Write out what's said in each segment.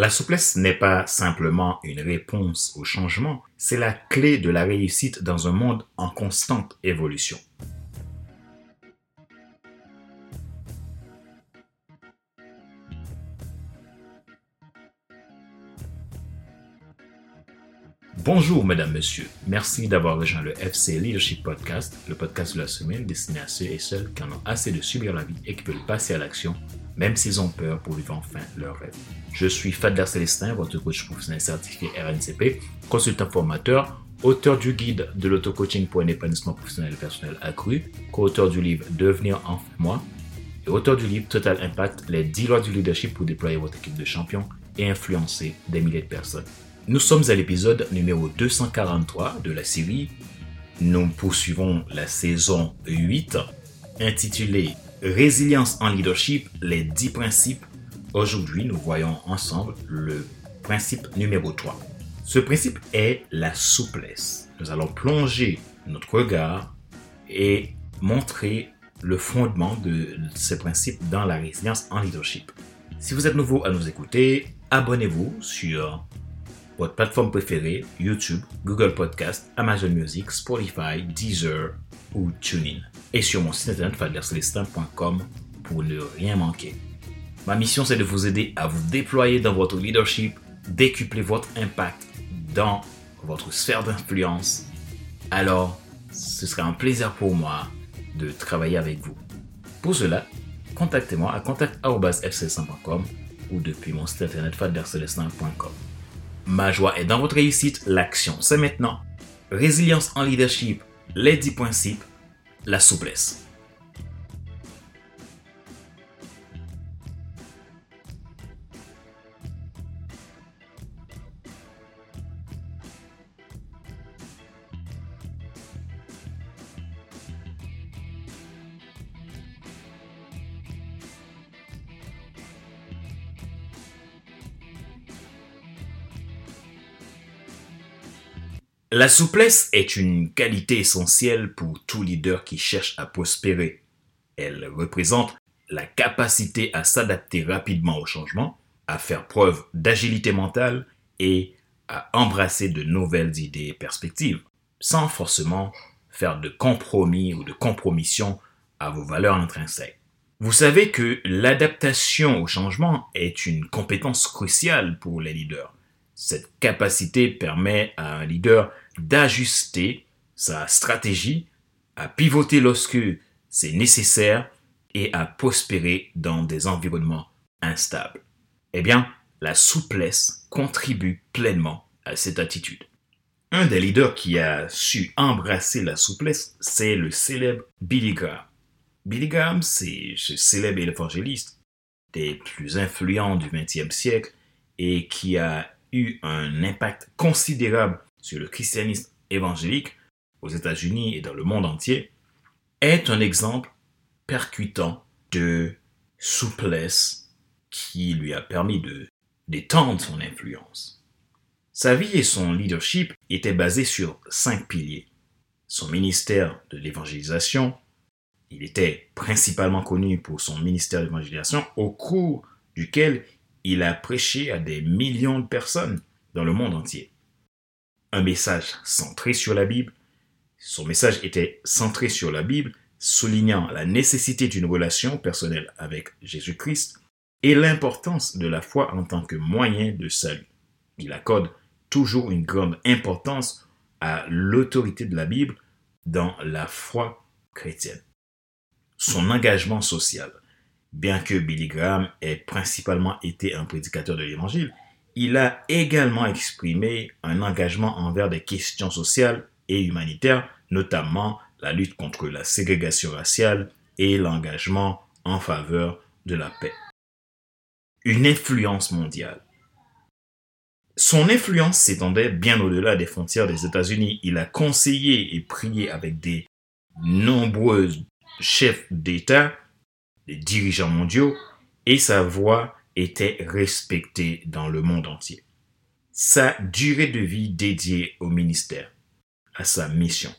La souplesse n'est pas simplement une réponse au changement, c'est la clé de la réussite dans un monde en constante évolution. Bonjour, mesdames, messieurs. Merci d'avoir rejoint le FC Leadership Podcast, le podcast de la semaine destiné à ceux et celles qui en ont assez de subir la vie et qui veulent passer à l'action, même s'ils ont peur pour vivre enfin leur rêve. Je suis Fadler Célestin, votre coach professionnel certifié RNCP, consultant formateur, auteur du guide de l'auto-coaching pour un épanouissement professionnel et personnel accru, co-auteur du livre Devenir enfin moi, et auteur du livre Total Impact, les 10 lois du leadership pour déployer votre équipe de champions et influencer des milliers de personnes. Nous sommes à l'épisode numéro 243 de la série. Nous poursuivons la saison 8 intitulée Résilience en leadership, les 10 principes. Aujourd'hui, nous voyons ensemble le principe numéro 3. Ce principe est la souplesse. Nous allons plonger notre regard et montrer le fondement de ce principe dans la résilience en leadership. Si vous êtes nouveau à nous écouter, abonnez-vous sur votre plateforme préférée, YouTube, Google Podcast, Amazon Music, Spotify, Deezer ou TuneIn. Et sur mon site internet fadlercelestin.com pour ne rien manquer. Ma mission, c'est de vous aider à vous déployer dans votre leadership, décupler votre impact dans votre sphère d'influence. Alors, ce sera un plaisir pour moi de travailler avec vous. Pour cela, contactez-moi à contact.fc100.com ou depuis mon site internet fadlercelestin.com. Ma joie est dans votre réussite, l'action c'est maintenant. Résilience en leadership, les 10 principes, la souplesse. La souplesse est une qualité essentielle pour tout leader qui cherche à prospérer. Elle représente la capacité à s'adapter rapidement au changement, à faire preuve d'agilité mentale et à embrasser de nouvelles idées et perspectives, sans forcément faire de compromis ou de compromission à vos valeurs intrinsèques. Vous savez que l'adaptation au changement est une compétence cruciale pour les leaders. Cette capacité permet à un leader d'ajuster sa stratégie, à pivoter lorsque c'est nécessaire et à prospérer dans des environnements instables. Eh bien, la souplesse contribue pleinement à cette attitude. Un des leaders qui a su embrasser la souplesse, c'est le célèbre Billy Graham. Billy Graham, c'est ce célèbre évangéliste des plus influents du XXe siècle et qui a eu un impact considérable sur le christianisme évangélique aux États-Unis et dans le monde entier, est un exemple percutant de souplesse qui lui a permis de d'étendre son influence. Sa vie et son leadership étaient basés sur cinq piliers. Son ministère de l'évangélisation, il était principalement connu pour son ministère d'évangélisation au cours duquel il a prêché à des millions de personnes dans le monde entier. Un message centré sur la Bible. Son message était centré sur la Bible, soulignant la nécessité d'une relation personnelle avec Jésus-Christ et l'importance de la foi en tant que moyen de salut. Il accorde toujours une grande importance à l'autorité de la Bible dans la foi chrétienne. Son engagement social. Bien que Billy Graham ait principalement été un prédicateur de l'Évangile, il a également exprimé un engagement envers des questions sociales et humanitaires, notamment la lutte contre la ségrégation raciale et l'engagement en faveur de la paix. Une influence mondiale. Son influence s'étendait bien au-delà des frontières des États-Unis. Il a conseillé et prié avec des nombreux chefs d'État dirigeants mondiaux, et sa voix était respectée dans le monde entier. Sa durée de vie dédiée au ministère, à sa mission.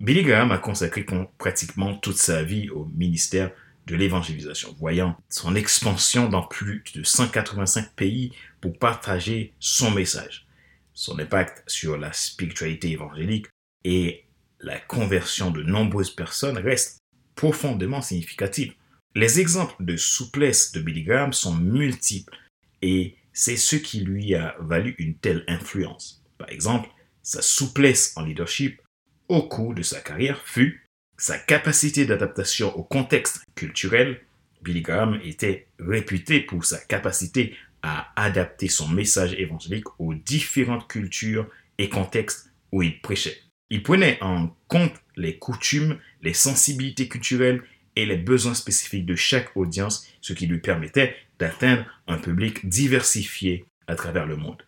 Billy Graham a consacré pratiquement toute sa vie au ministère de l'évangélisation, voyant son expansion dans plus de 185 pays pour partager son message. Son impact sur la spiritualité évangélique et la conversion de nombreuses personnes reste profondément significative. Les exemples de souplesse de Billy Graham sont multiples et c'est ce qui lui a valu une telle influence. Par exemple, sa souplesse en leadership au cours de sa carrière fut sa capacité d'adaptation au contexte culturel. Billy Graham était réputé pour sa capacité à adapter son message évangélique aux différentes cultures et contextes où il prêchait. Il prenait en compte les coutumes, les sensibilités culturelles et les besoins spécifiques de chaque audience, ce qui lui permettait d'atteindre un public diversifié à travers le monde.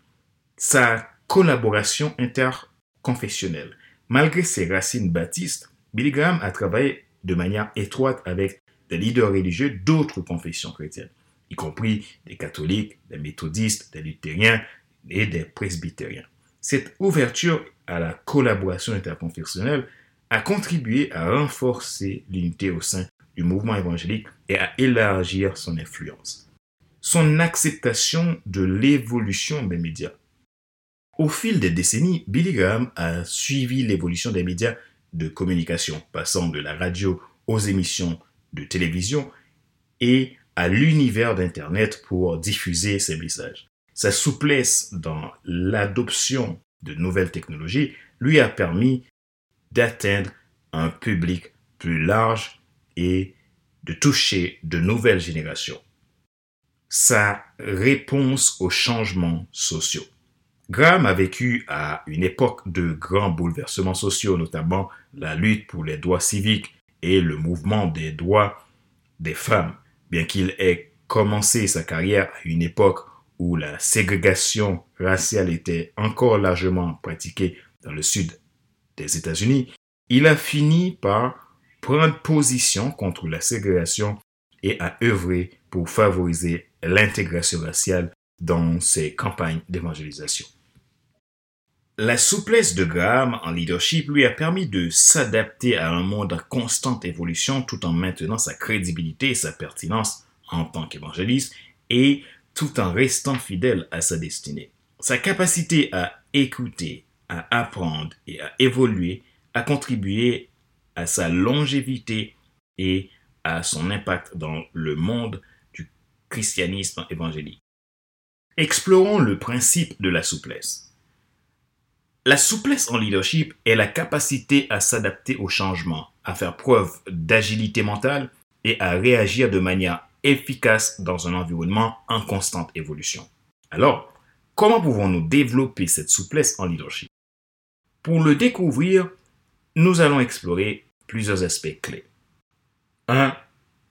Sa collaboration interconfessionnelle. Malgré ses racines baptistes, Billy Graham a travaillé de manière étroite avec des leaders religieux d'autres confessions chrétiennes, y compris des catholiques, des méthodistes, des luthériens et des presbytériens. Cette ouverture à la collaboration interconfessionnelle a contribué à renforcer l'unité au sein du mouvement évangélique et à élargir son influence. Son acceptation de l'évolution des médias. Au fil des décennies, Billy Graham a suivi l'évolution des médias de communication, passant de la radio aux émissions de télévision et à l'univers d'Internet pour diffuser ses messages. Sa souplesse dans l'adoption de nouvelles technologies lui a permis d'atteindre un public plus large et de toucher de nouvelles générations. Sa réponse aux changements sociaux. Graham a vécu à une époque de grands bouleversements sociaux, notamment la lutte pour les droits civiques et le mouvement des droits des femmes. Bien qu'il ait commencé sa carrière à une époque où la ségrégation raciale était encore largement pratiquée dans le sud des États-Unis, il a fini par prendre position contre la ségrégation et a œuvré pour favoriser l'intégration raciale dans ses campagnes d'évangélisation. La souplesse de Graham en leadership lui a permis de s'adapter à un monde en constante évolution tout en maintenant sa crédibilité et sa pertinence en tant qu'évangéliste et tout en restant fidèle à sa destinée. Sa capacité à écouter, à apprendre et à évoluer a contribué à sa longévité et à son impact dans le monde du christianisme évangélique. Explorons le principe de la souplesse. La souplesse en leadership est la capacité à s'adapter aux changements, à faire preuve d'agilité mentale et à réagir de manière efficace dans un environnement en constante évolution. Alors, comment pouvons-nous développer cette souplesse en leadership? Pour le découvrir, nous allons explorer plusieurs aspects clés. 1.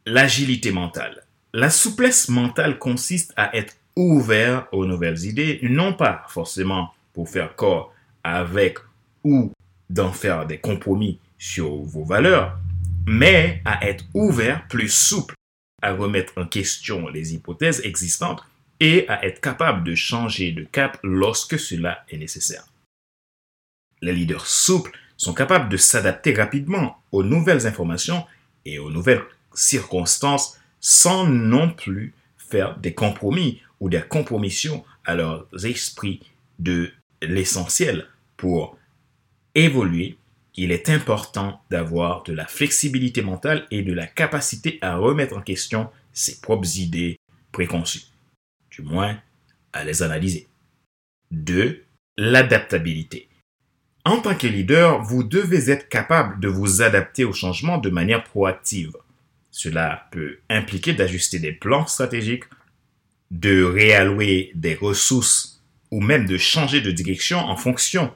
L'agilité mentale. La souplesse mentale consiste à être ouvert aux nouvelles idées, non pas forcément pour faire corps avec ou d'en faire des compromis sur vos valeurs, mais à être ouvert, plus souple, à remettre en question les hypothèses existantes et à être capable de changer de cap lorsque cela est nécessaire. Les leaders souples sont capables de s'adapter rapidement aux nouvelles informations et aux nouvelles circonstances sans non plus faire des compromis ou des compromissions à leurs esprits de l'essentiel pour évoluer. Il est important d'avoir de la flexibilité mentale et de la capacité à remettre en question ses propres idées préconçues, du moins à les analyser. 2. L'adaptabilité. En tant que leader, vous devez être capable de vous adapter au changement de manière proactive. Cela peut impliquer d'ajuster des plans stratégiques, de réallouer des ressources ou même de changer de direction en fonction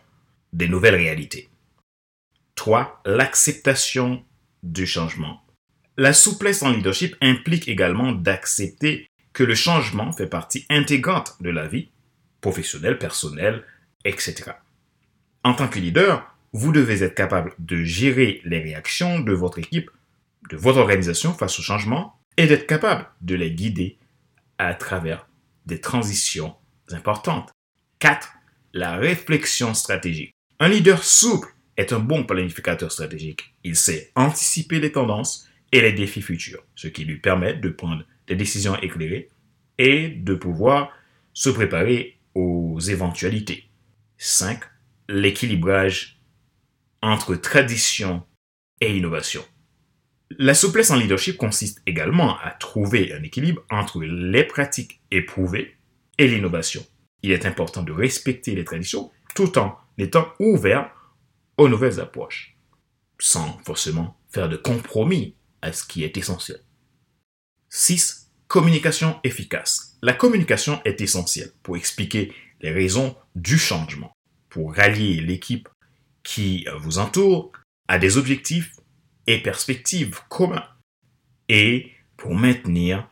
des nouvelles réalités. 3. L'acceptation du changement. La souplesse en leadership implique également d'accepter que le changement fait partie intégrante de la vie professionnelle, personnelle, etc. En tant que leader, vous devez être capable de gérer les réactions de votre équipe, de votre organisation face au changement et d'être capable de les guider à travers des transitions importantes. 4. La réflexion stratégique. Un leader souple est un bon planificateur stratégique. Il sait anticiper les tendances et les défis futurs, ce qui lui permet de prendre des décisions éclairées et de pouvoir se préparer aux éventualités. 5. L'équilibrage entre tradition et innovation. La souplesse en leadership consiste également à trouver un équilibre entre les pratiques éprouvées et l'innovation. Il est important de respecter les traditions tout en étant ouvert aux nouvelles approches, sans forcément faire de compromis à ce qui est essentiel. 6. Communication efficace. La communication est essentielle pour expliquer les raisons du changement, pour rallier l'équipe qui vous entoure à des objectifs et perspectives communs et pour maintenir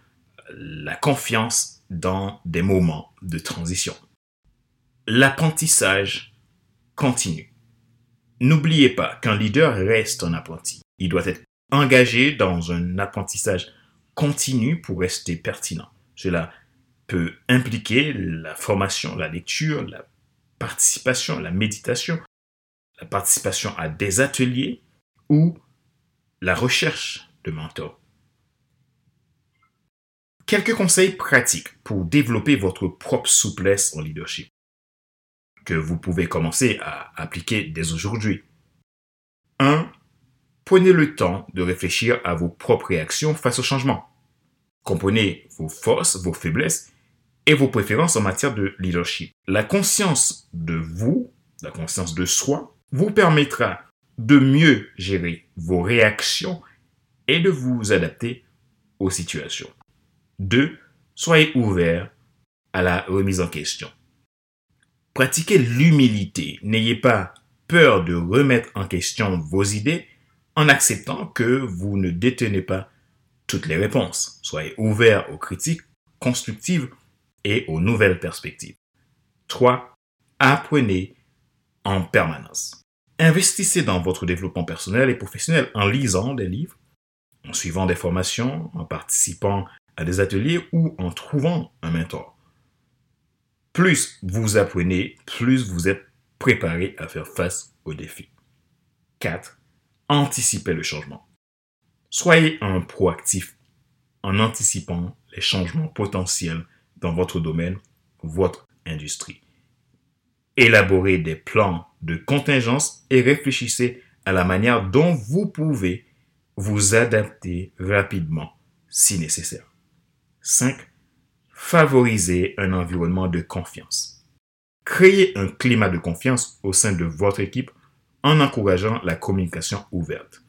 la confiance dans des moments de transition. L'apprentissage continue. N'oubliez pas qu'un leader reste un apprenti. Il doit être engagé dans un apprentissage continu pour rester pertinent. Cela peut impliquer la formation, la lecture, la participation, la méditation, la participation à des ateliers ou la recherche de mentors. Quelques conseils pratiques pour développer votre propre souplesse en leadership que vous pouvez commencer à appliquer dès aujourd'hui. 1. Prenez le temps de réfléchir à vos propres réactions face au changement. Comprenez vos forces, vos faiblesses et vos préférences en matière de leadership. La conscience de vous, la conscience de soi, vous permettra de mieux gérer vos réactions et de vous adapter aux situations. 2. Soyez ouvert à la remise en question. Pratiquez l'humilité. N'ayez pas peur de remettre en question vos idées en acceptant que vous ne détenez pas toutes les réponses. Soyez ouvert aux critiques constructives et aux nouvelles perspectives. 3. Apprenez en permanence. Investissez dans votre développement personnel et professionnel en lisant des livres, en suivant des formations, en participant à des ateliers ou en trouvant un mentor. Plus vous apprenez, plus vous êtes préparé à faire face aux défis. 4. Anticipez le changement. Soyez un proactif en anticipant les changements potentiels dans votre domaine, votre industrie. Élaborez des plans de contingence et réfléchissez à la manière dont vous pouvez vous adapter rapidement si nécessaire. 5. Favorisez un environnement de confiance. Créez un climat de confiance au sein de votre équipe en encourageant la communication ouverte,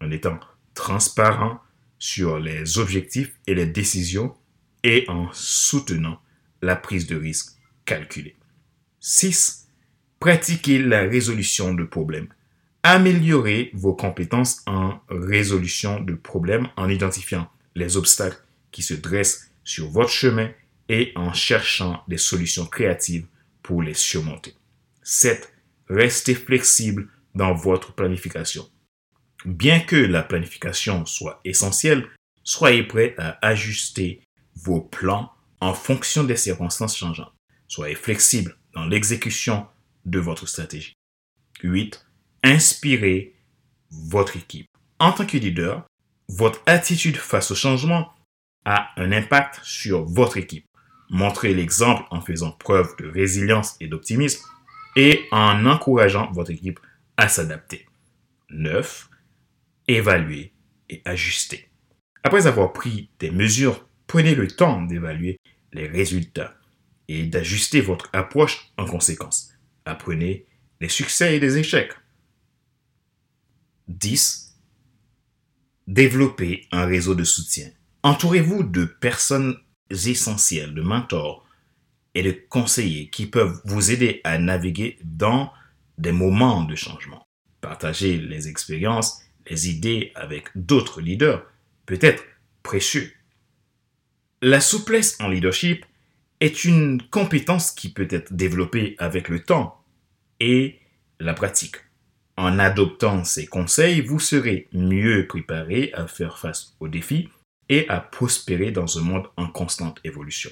en étant transparent sur les objectifs et les décisions et en soutenant la prise de risque calculée. 6. Pratiquez la résolution de problèmes. Améliorez vos compétences en résolution de problèmes en identifiant les obstacles qui se dressent sur votre chemin et en cherchant des solutions créatives pour les surmonter. 7. Restez flexible dans votre planification. Bien que la planification soit essentielle, soyez prêt à ajuster vos plans en fonction des circonstances changeantes. Soyez flexible dans l'exécution de votre stratégie. 8. Inspirez votre équipe. En tant que leader, votre attitude face au changement a un impact sur votre équipe. Montrez l'exemple en faisant preuve de résilience et d'optimisme et en encourageant votre équipe à s'adapter. 9. Évaluer et ajuster. Après avoir pris des mesures, prenez le temps d'évaluer les résultats et d'ajuster votre approche en conséquence. Apprenez les succès et les échecs. 10. Développez un réseau de soutien. Entourez-vous de personnes essentielles, de mentors et de conseillers qui peuvent vous aider à naviguer dans des moments de changement. Partagez les expériences, les idées avec d'autres leaders peut être précieux. La souplesse en leadership est une compétence qui peut être développée avec le temps et la pratique. En adoptant ces conseils, vous serez mieux préparé à faire face aux défis et à prospérer dans un monde en constante évolution.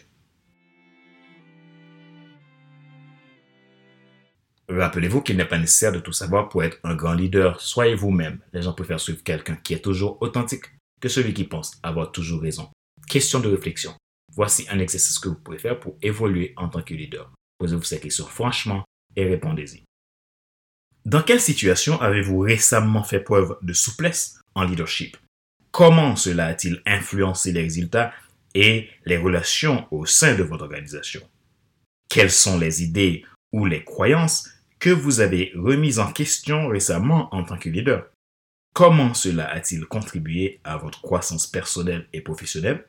Rappelez-vous qu'il n'est pas nécessaire de tout savoir pour être un grand leader. Soyez vous-même. Les gens préfèrent suivre quelqu'un qui est toujours authentique. que celui qui pense avoir toujours raison. Question de réflexion. Voici un exercice que vous pouvez faire pour évoluer en tant que leader. Posez-vous ces questions franchement et répondez-y. Dans quelle situation avez-vous récemment fait preuve de souplesse en leadership? Comment cela a-t-il influencé les résultats et les relations au sein de votre organisation? Quelles sont les idées ou les croyances que vous avez remises en question récemment en tant que leader? Comment cela a-t-il contribué à votre croissance personnelle et professionnelle?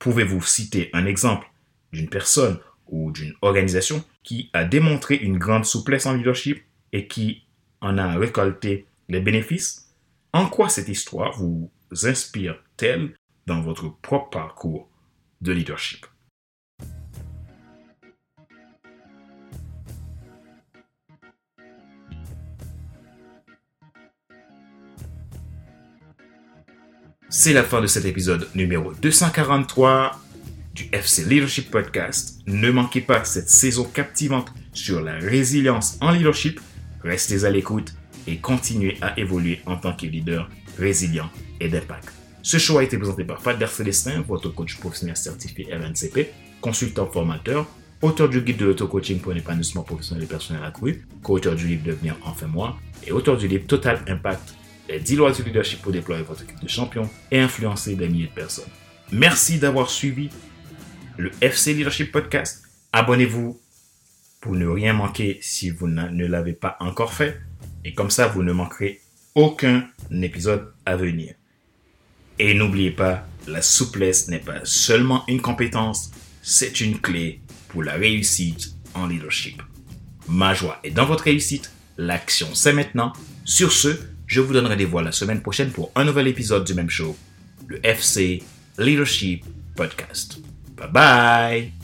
Pouvez-vous citer un exemple d'une personne ou d'une organisation qui a démontré une grande souplesse en leadership et qui en a récolté les bénéfices, en quoi cette histoire vous inspire-t-elle dans votre propre parcours de leadership? C'est la fin de cet épisode numéro 243 du FC Leadership Podcast. Ne manquez pas cette saison captivante sur la résilience en leadership Restez à l'écoute et continuez à évoluer en tant que leader résilient et d'impact. Ce show a été présenté par Fadler Célestin, votre coach professionnel certifié RNCP, consultant formateur, auteur du guide de l'auto-coaching pour un épanouissement professionnel et personnel accru, co-auteur du livre Devenir enfin moi et auteur du livre Total Impact, les 10 lois du leadership pour déployer votre équipe de champions et influencer des milliers de personnes. Merci d'avoir suivi le FC Leadership Podcast. Abonnez-vous pour ne rien manquer si vous ne l'avez pas encore fait. Et comme ça, vous ne manquerez aucun épisode à venir. Et n'oubliez pas, la souplesse n'est pas seulement une compétence, c'est une clé pour la réussite en leadership. Ma joie est dans votre réussite, l'action c'est maintenant. Sur ce, je vous donnerai des voix la semaine prochaine pour un nouvel épisode du même show, le FC Leadership Podcast. Bye bye